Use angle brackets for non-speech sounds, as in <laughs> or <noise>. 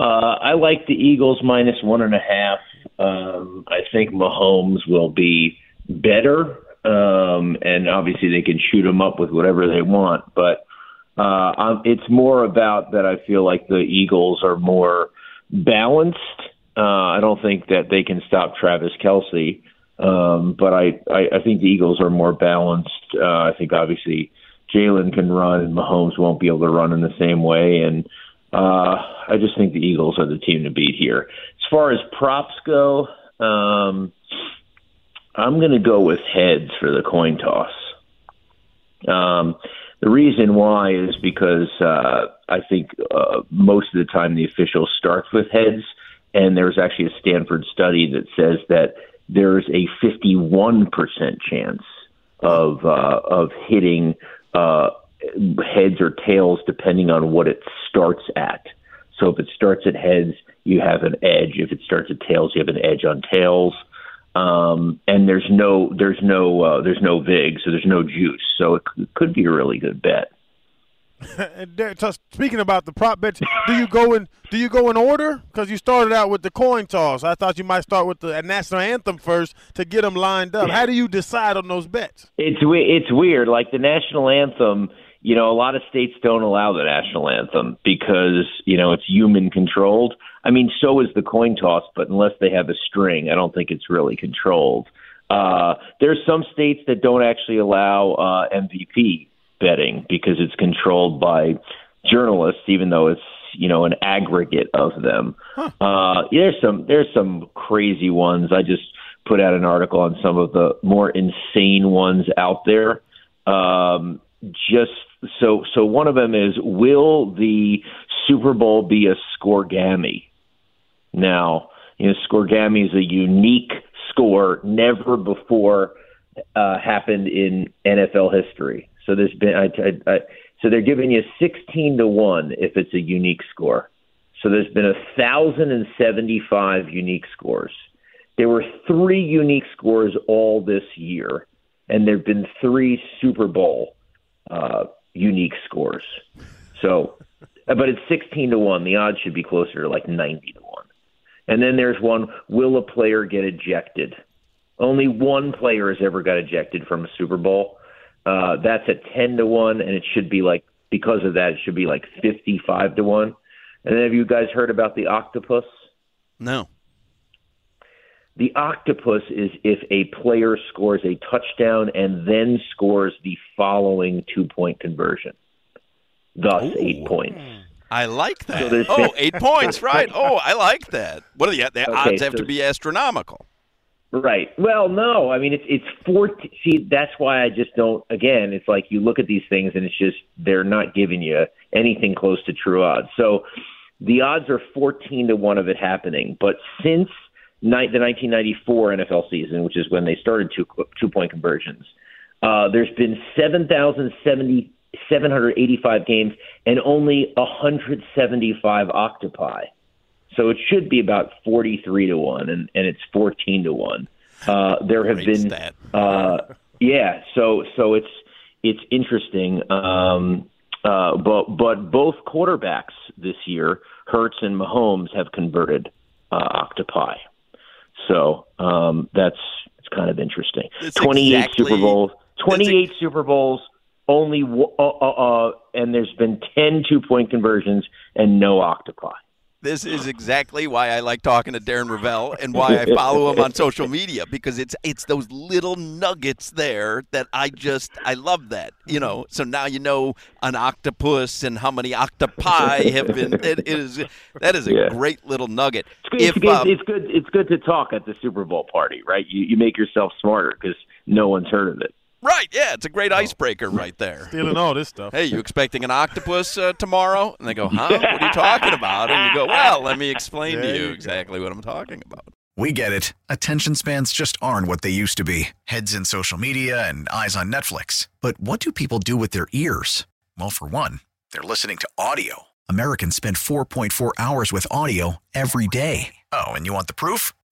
Uh, I like the Eagles minus one and a half. Um, I think Mahomes will be better, um, and obviously they can shoot him up with whatever they want. But uh, I'm, it's more about that. I feel like the Eagles are more balanced. Uh, I don't think that they can stop Travis Kelce, um, but I, I, I think the Eagles are more balanced. Uh, I think obviously Jalen can run, and Mahomes won't be able to run in the same way, and uh, I just think the Eagles are the team to beat here. As far as props go, um, I'm going to go with heads for the coin toss. Um, the reason why is because uh, I think uh, most of the time the official starts with heads, and there's actually a Stanford study that says that there's a 51% chance of uh, of hitting uh, heads or tails depending on what it starts at. So if it starts at heads, you have an edge. If it starts at tails, you have an edge on tails. Um, and there's no there's no uh, there's no vig, so there's no juice. So it c- could be a really good bet. <laughs> Speaking about the prop bets, do you go in do you go in order? Because you started out with the coin toss. I thought you might start with the national anthem first to get them lined up. How do you decide on those bets? It's it's weird. Like the national anthem you know, a lot of states don't allow the national anthem because, you know, it's human controlled. I mean, so is the coin toss, but unless they have a string, I don't think it's really controlled. Uh, there's some states that don't actually allow uh, MVP betting because it's controlled by journalists, even though it's you know an aggregate of them. Huh. Uh, there's some there's some crazy ones. I just put out an article on some of the more insane ones out there. Um, just so so one of them is will the Super Bowl be a scorigami? Now, you know, scorigami is a unique score, never before uh, happened in NFL history. So there's been I, I, I, so they're giving you sixteen to one if it's a unique score. So there's been a thousand and seventy-five unique scores. There were three unique scores all this year, and there've been three Super Bowl uh, unique scores. So, but it's 16 to 1. The odds should be closer to like 90 to 1. And then there's one will a player get ejected? Only one player has ever got ejected from a Super Bowl. Uh, that's at 10 to 1, and it should be like, because of that, it should be like 55 to 1. And then have you guys heard about the octopus? No. The octopus is if a player scores a touchdown and then scores the following two point conversion, thus Ooh. eight points. Hmm. I like that. So oh, eight points, <laughs> right? Oh, I like that. What are the, the okay, odds have so, to be astronomical? Right. Well, no. I mean, it's it's four. See, that's why I just don't. Again, it's like you look at these things and it's just they're not giving you anything close to true odds. So the odds are fourteen to one of it happening. But since the 1994 NFL season, which is when they started two two point conversions. Uh, there's been 7,785 games and only 175 octopi. So it should be about 43 to 1, and, and it's 14 to 1. Uh, there have Great been, uh, yeah, so so it's it's interesting. Um, uh, but but both quarterbacks this year, Hurts and Mahomes, have converted uh, octopi. So um, that's it's kind of interesting. It's 28 exactly, Super Bowls, 28 Super Bowls, only uh, uh, uh, and there's been 10 two point conversions and no octopi. This is exactly why I like talking to Darren Rovell and why I follow him on social media because it's it's those little nuggets there that I just I love that you know. So now you know an octopus and how many octopi have been. It is that is a yeah. great little nugget. It's good, if, um, it's good. It's good to talk at the Super Bowl party, right? You you make yourself smarter because no one's heard of it. Right. Yeah, it's a great icebreaker right there. Stealing all this stuff. Hey, you expecting an octopus uh, tomorrow? And they go, huh? What are you talking about? And you go, well, let me explain There to you you exactly what I'm talking about. We get it. Attention spans just aren't what they used to be heads in social media and eyes on Netflix. But what do people do with their ears? Well, for one, they're listening to audio. Americans spend 4.4 hours with audio every day. Oh, and you want the proof?